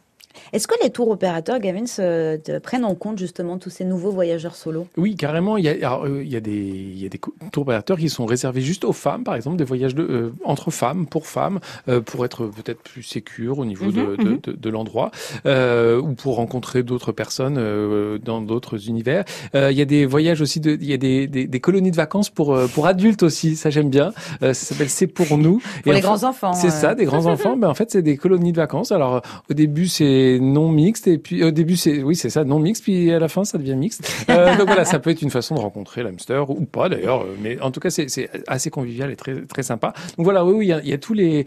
Est-ce que les tours opérateurs, Gavin, se, prennent en compte justement tous ces nouveaux voyageurs solo? Oui, carrément. Il y, a, euh, il, y a des, il y a des tours opérateurs qui sont réservés juste aux femmes, par exemple, des voyages de, euh, entre femmes, pour femmes, euh, pour être peut-être plus sécure au niveau de, mhm, mhm. de, de, l'endroit, ou pour rencontrer d'autres personnes dans d'autres univers. il y a des voyages aussi, de, il y a des, des, des colonies de vacances pour, pour adultes aussi, ça j'aime bien. ça s'appelle C'est pour nous. Pour les grands enfants. C'est ça, des grands enfants. Ben, en fait, c'est des colonies de vacances. Alors, au début, c'est non mixte et puis au début c'est oui c'est ça non mixte puis à la fin ça devient mixte. Euh, donc voilà ça peut être une façon de rencontrer l'hamster ou pas d'ailleurs euh, mais en tout cas c'est assez convivial et très très sympa. Donc voilà oui oui il y a, il y a tous les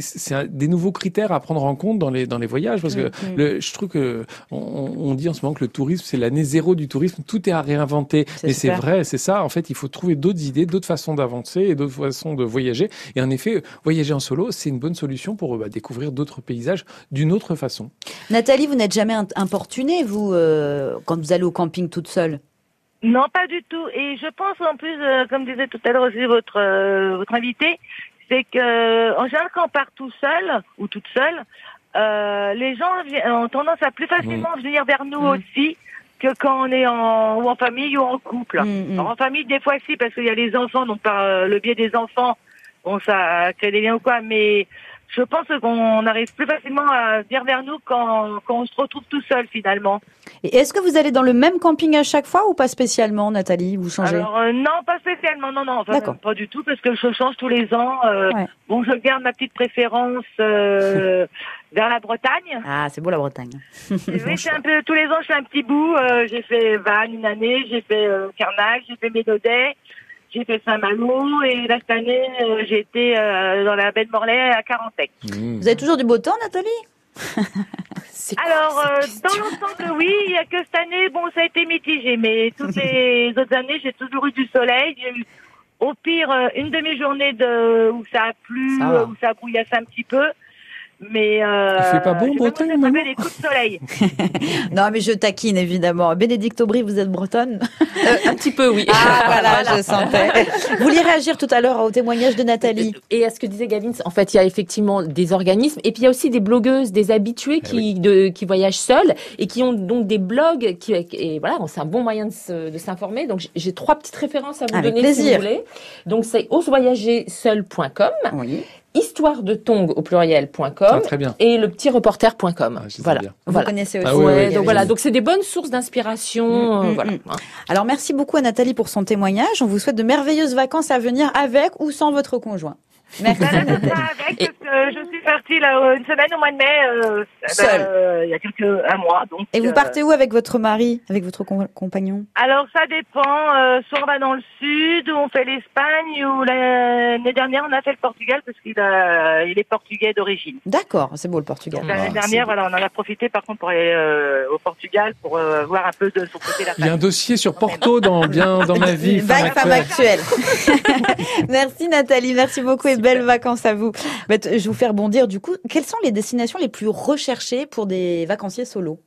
c'est des nouveaux critères à prendre en compte dans les dans les voyages parce que mm-hmm. le, je trouve que on, on, dit en ce moment que le tourisme c'est l'année zéro du tourisme tout est à réinventer mais c'est vrai c'est ça en fait il faut trouver d'autres idées d'autres façons d'avancer et d'autres façons de voyager et en effet voyager en solo c'est une bonne solution pour bah, découvrir d'autres paysages d'une autre façon. Nathalie vous n'êtes jamais importunée, vous, euh, quand vous allez au camping toute seule Non, pas du tout. Et je pense en plus, euh, comme disait tout à l'heure aussi votre euh, votre invité, c'est que en général, quand on part tout seul ou toute seule, les gens ont tendance à plus facilement venir vers nous mm. aussi que quand on est en ou en famille ou en couple. Mm, mm. en famille, des fois, si, parce qu'il y a les enfants, donc par le biais des enfants, bon, ça crée des liens ou quoi, mais je pense qu'on arrive plus facilement à venir vers nous quand, quand on se retrouve tout seul finalement. Et est-ce que vous allez dans le même camping à chaque fois ou pas spécialement, Nathalie Vous changez? Alors euh, non, pas spécialement, non, non, pas du tout parce que je change tous les ans. Euh, Bon, je garde ma petite préférence euh, vers la Bretagne. Ah, c'est beau la Bretagne. oui, un peu tous les ans, je fais un petit bout. Euh, j'ai fait Vannes une année, j'ai fait euh, Carnac, j'ai fait Médodet. J'ai fait Saint-Malo et cette année, euh, j'ai été euh, dans la baie de Morlaix à Carantec. Mmh. Vous avez toujours du beau temps, Nathalie Alors, euh, dans l'ensemble, oui. Il y a que cette année, bon, ça a été mitigé, mais toutes les autres années, j'ai toujours eu du soleil. J'ai eu, au pire, une demi-journée de où ça a plu, où ça a brouillassé un petit peu. Mais euh, il fait pas bon Bretagne des coups de soleil. non, mais je taquine évidemment. Bénédicte Aubry, vous êtes bretonne? Euh, Un petit peu, oui. Ah voilà, je sentais. Vous vouliez réagir tout à l'heure au témoignage de Nathalie Et à ce que disait Gavin, en fait, il y a effectivement des organismes et puis il y a aussi des blogueuses, des habitués eh qui de, qui voyagent seuls et qui ont donc des blogs qui et voilà, c'est un bon moyen de s'informer. Donc j'ai trois petites références à vous donner si vous voulez. Donc c'est osevoyagerseul.com. Oui histoire de tong au pluriel.com ah, et le petit reporter.com. Ah, voilà. Vous connaissez aussi. Ah, donc voilà, donc c'est des bonnes sources d'inspiration. Mm, mm, euh, voilà. Mm. Alors merci beaucoup à Nathalie pour son témoignage. On vous souhaite de merveilleuses vacances à venir avec ou sans votre conjoint. Merci. avec, je suis partie là, une semaine au mois de mai, euh, ben, euh, il y a quelques un mois. Donc, Et vous partez où avec votre mari, avec votre compagnon? Alors ça dépend. soit on va dans le sud, où on fait l'Espagne, ou l'année dernière on a fait le Portugal parce qu'il il est portugais d'origine. D'accord, c'est beau le Portugal. L'année dernière, voilà, on en a profité par contre pour aller au Portugal pour voir un peu de son côté la Il y a un dossier sur Porto dans bien dans ma vie. Femme, femme actuelle. merci Nathalie, merci beaucoup belles vacances à vous. Bah, je vais vous faire bondir du coup. Quelles sont les destinations les plus recherchées pour des vacanciers solo,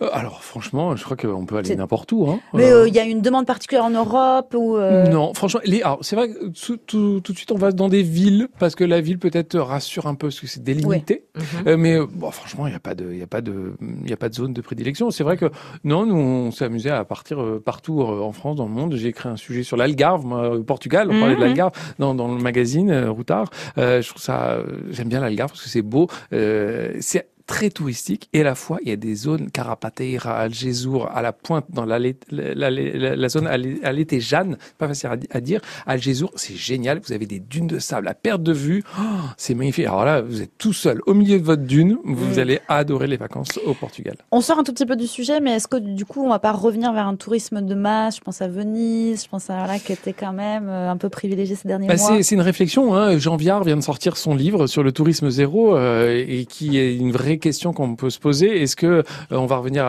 euh, alors franchement, je crois qu'on peut aller n'importe où. Hein. Mais euh, il y a une demande particulière en Europe ou euh, Non, franchement, les... c'est vrai que tout, de suite on va dans des villes parce que la ville peut-être rassure un peu parce que c'est délimité. Mhm. mais bon, franchement, il n'y a pas de, il a pas de, il y a pas de zone de prédilection. C'est vrai que non, nous on s'est amusé à partir partout en France, dans le monde. J'ai écrit un sujet sur l'Algarve, au Portugal. On parlait de mhm. l'Algarve dans, dans le magazine Routard. je trouve ça, j'aime bien l'Algarve parce que c'est beau. c'est très touristique et à la fois il y a des zones Carapateira, Algésour, à la pointe dans la, la, la, zone à l'été Jeanne, pas facile à, dire. Algésour, c'est génial, vous avez des dunes de sable à perte de vue, oh, c'est magnifique. Alors là, vous êtes tout seul au milieu de votre dune, vous allez adorer les vacances au Portugal. On sort un tout petit peu du sujet, mais est-ce que du coup on va pas revenir vers un tourisme de masse? Je pense à Venise, je pense à là qui était quand même euh, un peu privilégié ces derniers bah, mois. C'est une réflexion. Hein. Jean Viard vient de sortir son livre sur le tourisme zéro euh, et qui est une vraie question qu'on peut se poser. Est-ce que euh, on va revenir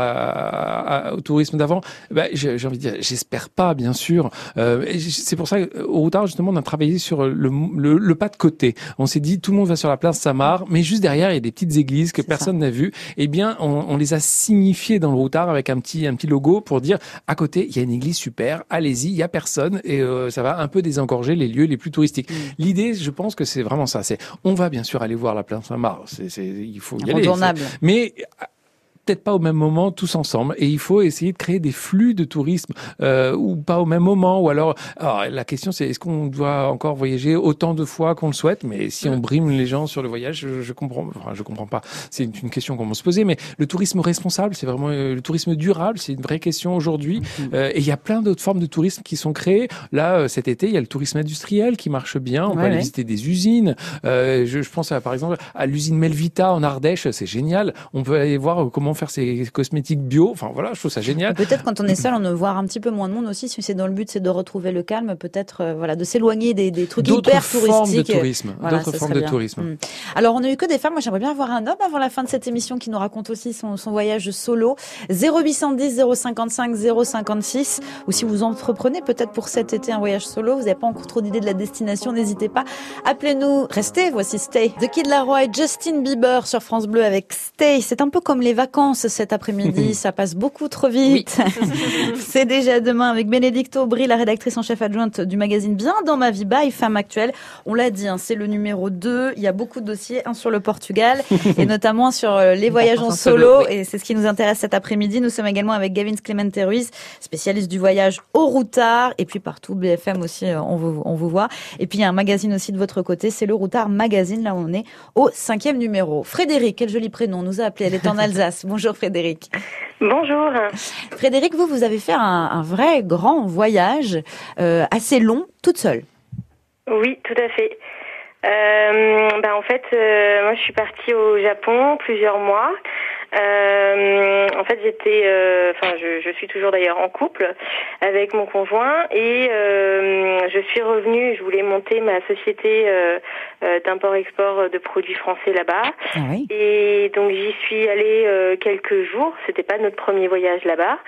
au tourisme d'avant? Bah, J'ai envie de dire, j'espère pas, bien sûr. Euh, c'est pour ça qu'au Routard, justement, on a travaillé sur le, le, pas de côté. On s'est dit, tout le monde va sur la place Samar, mais juste derrière, il y a des petites églises que personne n'a vues. Eh bien, on, on, les a signifiées dans le Routard avec un petit, un petit logo pour dire, à côté, il y a une église super, allez-y, il y a personne et euh, ça va un peu désengorger les lieux les plus touristiques. Mm. L'idée, je pense que c'est vraiment ça. C'est, on va bien sûr aller voir la place Samar. C'est, il faut y aller. Mais peut-être pas au même moment tous ensemble et il faut essayer de créer des flux de tourisme euh, ou pas au même moment ou alors, alors la question c'est est-ce qu'on doit encore voyager autant de fois qu'on le souhaite? Mais si on brime les gens sur le voyage je, je comprends enfin je comprends pas. C'est une, question qu'on va se poser mais le tourisme responsable c'est vraiment euh, le tourisme durable c'est une vraie question aujourd'hui mm-hmm. euh, et il y a plein d'autres formes de tourisme qui sont créées. Là euh, cet été il y a le tourisme industriel qui marche bien on peut aller visiter des usines je, je pense à, par exemple à l'usine Melvita en Ardèche c'est génial. On peut aller voir comment faire ses cosmétiques bio. Enfin voilà, je trouve ça génial. Peut-être quand on est seul, on ne voit un petit peu moins de monde aussi. Si c'est dans le but, c'est de retrouver le calme, peut-être euh, voilà, de s'éloigner des, des trucs hyper touristiques. D'autres formes de tourisme. D'autres formes de tourisme. Hmm. Alors on a eu que des femmes. Moi, j'aimerais bien avoir un homme avant la fin de cette émission qui nous raconte aussi son, son voyage solo. 0810 055 056. Ou si vous entreprenez peut-être pour cet été un voyage solo, vous n'avez pas encore trop d'idées de la destination, n'hésitez pas. Appelez-nous. Restez. Voici Stay. The Kid Laroi et Justin Bieber sur France Bleu avec Stay. C'est un peu comme les vacances cet après-midi. ça passe beaucoup trop vite. c'est déjà demain avec Bénédicte Aubry, la rédactrice en chef adjointe du magazine Bien dans ma vie by Femme Actuelle. On l'a dit, hein, c'est le numéro 2. Il y a beaucoup de dossiers, un sur le Portugal et notamment sur euh, les voyages en solo. Et c'est ce qui nous intéresse cet après-midi. Nous sommes également avec Gavin Clemente Ruiz, spécialiste du voyage au routard et puis partout BFM aussi, euh, on vous, on vous voit. Et puis il y a un magazine aussi de votre côté, c'est le Routard Magazine. Là, on est au cinquième numéro. Frédéric, quel joli prénom, nous a appelé. Elle est en Alsace. Bonjour Frédéric. Bonjour. Frédéric, vous, vous avez fait un, vrai grand voyage euh, assez long, toute seule. Oui, tout à fait. Euh, ben, en fait, euh, moi je suis partie au Japon plusieurs mois. Euh, en fait, j'étais, euh, enfin, je, je, suis toujours d'ailleurs en couple avec mon conjoint et euh, je suis revenue. Je voulais monter ma société euh, euh, d'import-export de produits français là-bas. Ah et donc j'y suis allée quelques jours. C'était pas notre premier voyage là-bas.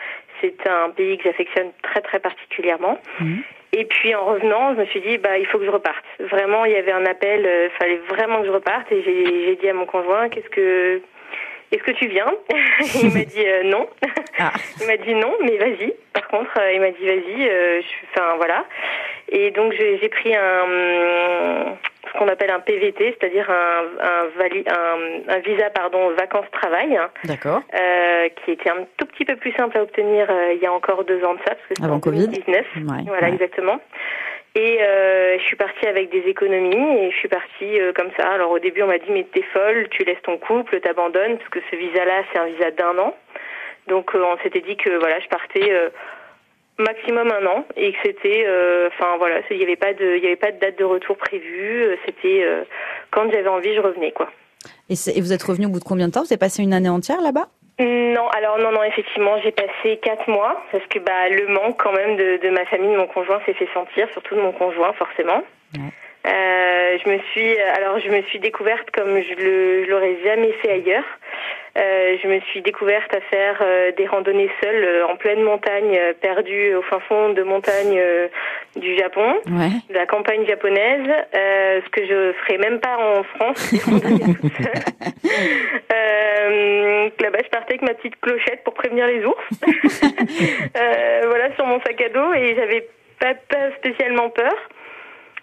C'est un pays que j'affectionne très très particulièrement. Mmh. Et puis en revenant, je me suis dit bah il faut que je reparte. Vraiment, il y avait un appel, il euh, fallait vraiment que je reparte et j'ai dit à mon conjoint qu'est-ce que est-ce que tu viens Il m'a dit euh, non. Ah. Il m'a dit non, mais vas-y. Par contre, euh, il m'a dit vas-y. Enfin voilà. Et donc j'ai pris un ce qu'on appelle un PVT, c'est-à-dire un, un, un, visa pardon vacances-travail. D'accord. Euh, qui était un tout petit peu plus simple à obtenir euh, il y a encore deux ans de ça, parce que avant Covid. 19. voilà, exactement. Et euh, je suis partie avec des économies et je suis partie euh, comme ça. Alors au début on m'a dit mais t'es folle, tu laisses ton couple, t'abandonnes parce que ce visa-là c'est un visa d'un an. Donc euh, on s'était dit que voilà je partais maximum un an et que c'était enfin voilà il n'y avait pas de date de retour prévue c'était quand j'avais envie je revenais quoi et, et, vous êtes revenu au bout de combien de temps? Vous avez passé une année entière là-bas? Non alors non non effectivement j'ai passé quatre mois parce que bah le manque quand même de, de ma famille de mon conjoint s'est fait sentir surtout de mon conjoint forcément euh, je me suis alors je me suis découverte comme je le l'aurais jamais fait ailleurs. Euh, je me suis découverte à faire euh, des randonnées seules euh, en pleine montagne, perdue au fin fond de montagne du Japon, de la campagne japonaise, ce que je ferais même pas en France. Là-bas, je partais avec ma petite clochette pour prévenir les ours. voilà, sur mon sac à dos et j'avais pas, pas spécialement peur.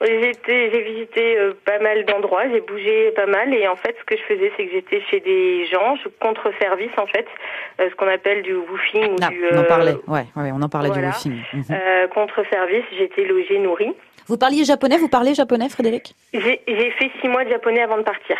J'ai visité euh, pas mal d'endroits, j'ai bougé pas mal et en fait ce que je faisais c'est que j'étais chez des gens, je contre-service en fait, euh, ce qu'on appelle du woofing ou ah, du. On en parlait, euh, ouais, ouais, on en parlait du woofing. Mhm. contre-service, j'étais logée, nourrie. Vous parliez japonais, vous parlez japonais, Frédéric? J'ai fait six mois de japonais avant de partir.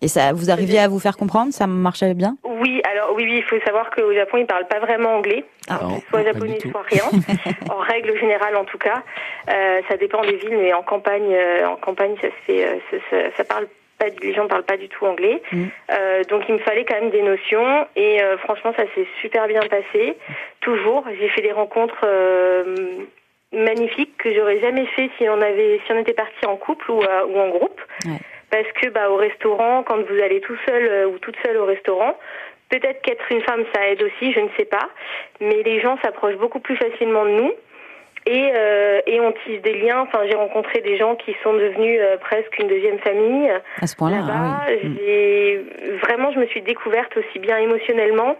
Et ça, vous arriviez à vous faire comprendre? Ça marchait bien? Oui, alors oui, oui, il faut savoir qu'au Japon, ils parlent pas vraiment anglais, ah, soit japonais, soit rien. en règle générale, en tout cas, euh, ça dépend des villes, mais en campagne, euh, en campagne, ça se fait, euh, ça, parle pas, les gens parlent pas du tout anglais. Mm. donc il me fallait quand même des notions et franchement, ça s'est super bien passé. Toujours, j'ai fait des rencontres magnifiques que j'aurais jamais fait si on avait, si on était parti en couple ou, ou en groupe. Ouais parce que bah, au restaurant, quand vous allez tout seul euh, ou toute seule au restaurant, peut-être qu'être une femme ça aide aussi, je ne sais pas, mais les gens s'approchent beaucoup plus facilement de nous. Et, euh, et on tisse des liens. Enfin, j'ai rencontré des gens qui sont devenus euh, presque une deuxième famille. À ce point-là, ah j'ai vraiment, je me suis découverte aussi bien émotionnellement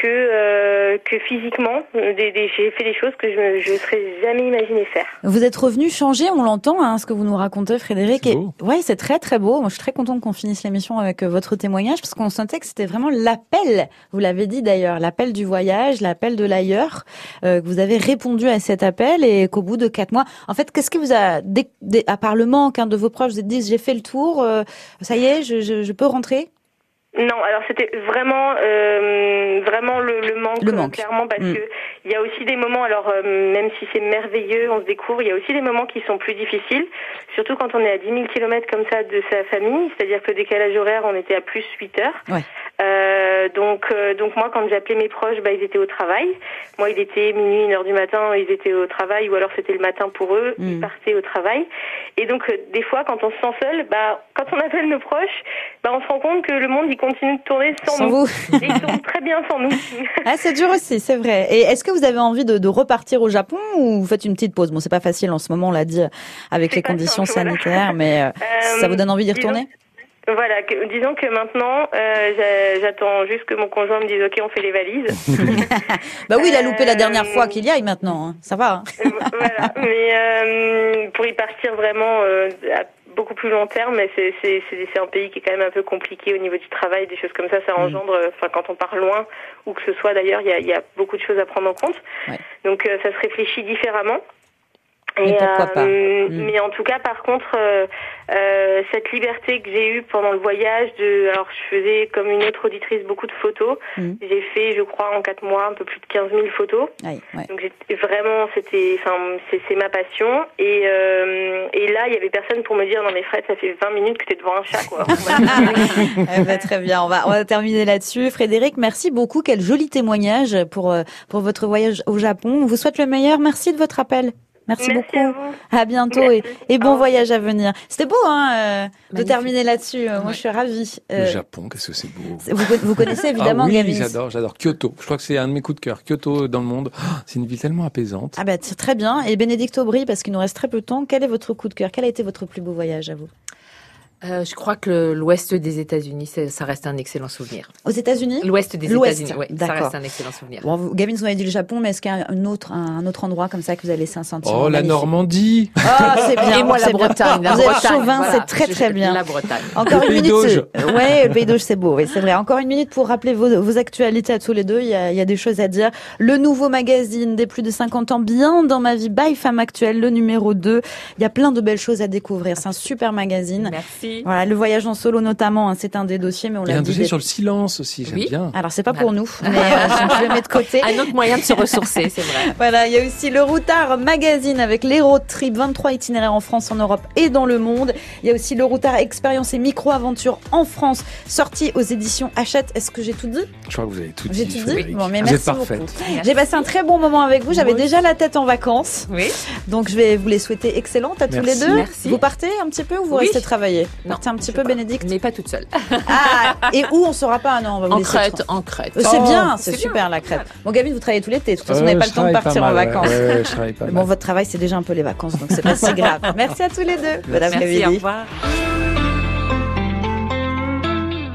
que euh, que physiquement. j'ai fait des choses que je ne serais jamais imaginé faire. Vous êtes revenu changer, on l'entend, hein, ce que vous nous racontez, Frédéric. Et, ouais, c'est très très beau. Moi, je suis très contente qu'on finisse l'émission avec euh, votre témoignage parce qu'on sentait que c'était vraiment l'appel. Vous l'avez dit d'ailleurs, l'appel du voyage, l'appel de l'ailleurs. Euh, que vous avez répondu à cet appel et qu'au bout de quatre mois, en fait, qu'est-ce qui vous a, à part le manque hein, de vos proches, vous avez dit j'ai fait le tour, ça y est, je, je, je peux rentrer? Non, alors c'était vraiment euh, vraiment le, le, manque, le manque, clairement parce mm. que il y a aussi des moments alors euh, même si c'est merveilleux, on se découvre, il y a aussi des moments qui sont plus difficiles, surtout quand on est à 10 000 kilomètres comme ça de sa famille, c'est-à-dire que le décalage horaire, on était à plus 8 heures. Ouais. Euh, donc, euh, donc moi, quand j'appelais mes proches, bah, ils étaient au travail. Moi, il était minuit, une heure du matin, ils étaient au travail, ou alors c'était le matin pour eux, ils mm. partaient au travail. Et donc, euh, des fois, quand on se sent seul, bah, quand on appelle nos proches, bah, on se rend compte que le monde, il continue de tourner sans, nous. Vous. Et ils tournent très bien sans nous. ah, c'est dur aussi, c'est vrai. Et est-ce que vous avez envie de, de, repartir au Japon ou vous faites une petite pause? Bon, c'est pas facile en ce moment, on l'a dit, avec les conditions sanitaires, mais ça vous donne envie d'y retourner? voilà, disons que maintenant, euh, j'attends juste que mon conjoint me dise OK, on fait les valises. bah oui, il a loupé la dernière fois qu'il y aille maintenant, hein. ça va. Hein. voilà, mais euh, pour y partir vraiment euh, à beaucoup plus long terme, c'est un pays qui est quand même un peu compliqué au niveau du travail, des choses comme ça, ça mm. engendre, enfin quand on part loin, ou que ce soit d'ailleurs, il y a, y a, beaucoup de choses à prendre en compte. Donc ça se réfléchit différemment. Et, euh, mm. Mais en tout cas, par contre, euh, euh, cette liberté que j'ai eue pendant le voyage, de, alors je faisais comme une autre auditrice beaucoup de photos. Mm. J'ai fait, je crois, en quatre mois, un peu plus de 15 000 photos. Donc vraiment, c'était, enfin, c'est ma passion. Et, et là, il y avait personne pour me dire, non mais Fred, ça fait 20 minutes que tu es devant un chat, quoi. eh ben, très bien, on va, on va terminer là-dessus. Frédéric, merci beaucoup. Quel joli témoignage pour, pour votre voyage au Japon. On vous souhaite le meilleur. Merci de votre appel. Merci, beaucoup. À, bientôt et, bon voyage à venir. C'était beau hein, euh, de terminer là-dessus. Euh, moi, je suis ravie. Le Japon, qu'est-ce que c'est beau. Vous, connaissez évidemment ah oui, j'adore, j'adore. Kyoto. Je crois que c'est un de mes coups de cœur. Kyoto dans le monde. c'est une ville tellement apaisante. Ah bah très bien. Et Bénédicte Aubry, parce qu'il nous reste très peu de temps, quel est votre coup de cœur? Quel a été votre plus beau voyage à vous? Euh, je crois que l'ouest des États-Unis, ça reste un excellent souvenir. Aux États-Unis? L'ouest des États-Unis, oui, ça reste un excellent souvenir. Bon, Gavin, vous avez dit le Japon, mais est-ce qu'il y a un autre, un autre endroit comme ça que vous avez laissé un sentiment Oh, la Normandie Ah, c'est bien. Et moi, la Bretagne. vous êtes chauvin, c'est très très bien. La Bretagne. Encore une minute. Ouais, le Pays d'Auge, c'est beau. Oui, c'est vrai. Encore une minute pour rappeler vos, vos actualités à tous les deux. Il y, a, il y, a, des choses à dire. Le nouveau magazine des plus de 50 ans, bien dans ma vie, by Femme Actuelle, le numéro 2. Il y a plein de belles choses à découvrir. C'est un super magazine. Merci. Voilà, le voyage en solo notamment, hein, c'est un des dossiers, mais on l'a Il y a un dossier sur le silence aussi, j'aime bien. Alors c'est pas pour nous, mais euh, je le mets de côté. Un autre moyen de se ressourcer, c'est vrai. Voilà, il y a aussi le Routard Magazine avec les road trips, 23 itinéraires en France, en Europe et dans le monde. Il y a aussi le Routard Expérience et Micro-Aventure en France, sorti aux éditions Hachette. Est-ce que j'ai tout dit? Je crois que vous avez tout dit. J'ai tout dit? Bon, mais merci. J'ai passé un très bon moment avec vous. J'avais déjà la tête en vacances. Oui. Donc je vais vous les souhaiter excellentes à tous les deux. Merci. Vous partez un petit peu ou vous restez travailler? Partez un petit peu, Bénédicte. Mais pas toute seule. Ah, et où on saura pas Non, on va en crête, en crête. C'est oh, bien, c'est super la crête. Bon, Gavin, vous travaillez tout l'été. De toute façon, vous n'avez pas le temps de partir en vacances. Ouais, bon, votre travail, c'est déjà un peu les vacances, donc c'est pas si grave. Merci à tous les deux, Madame Merci, au revoir.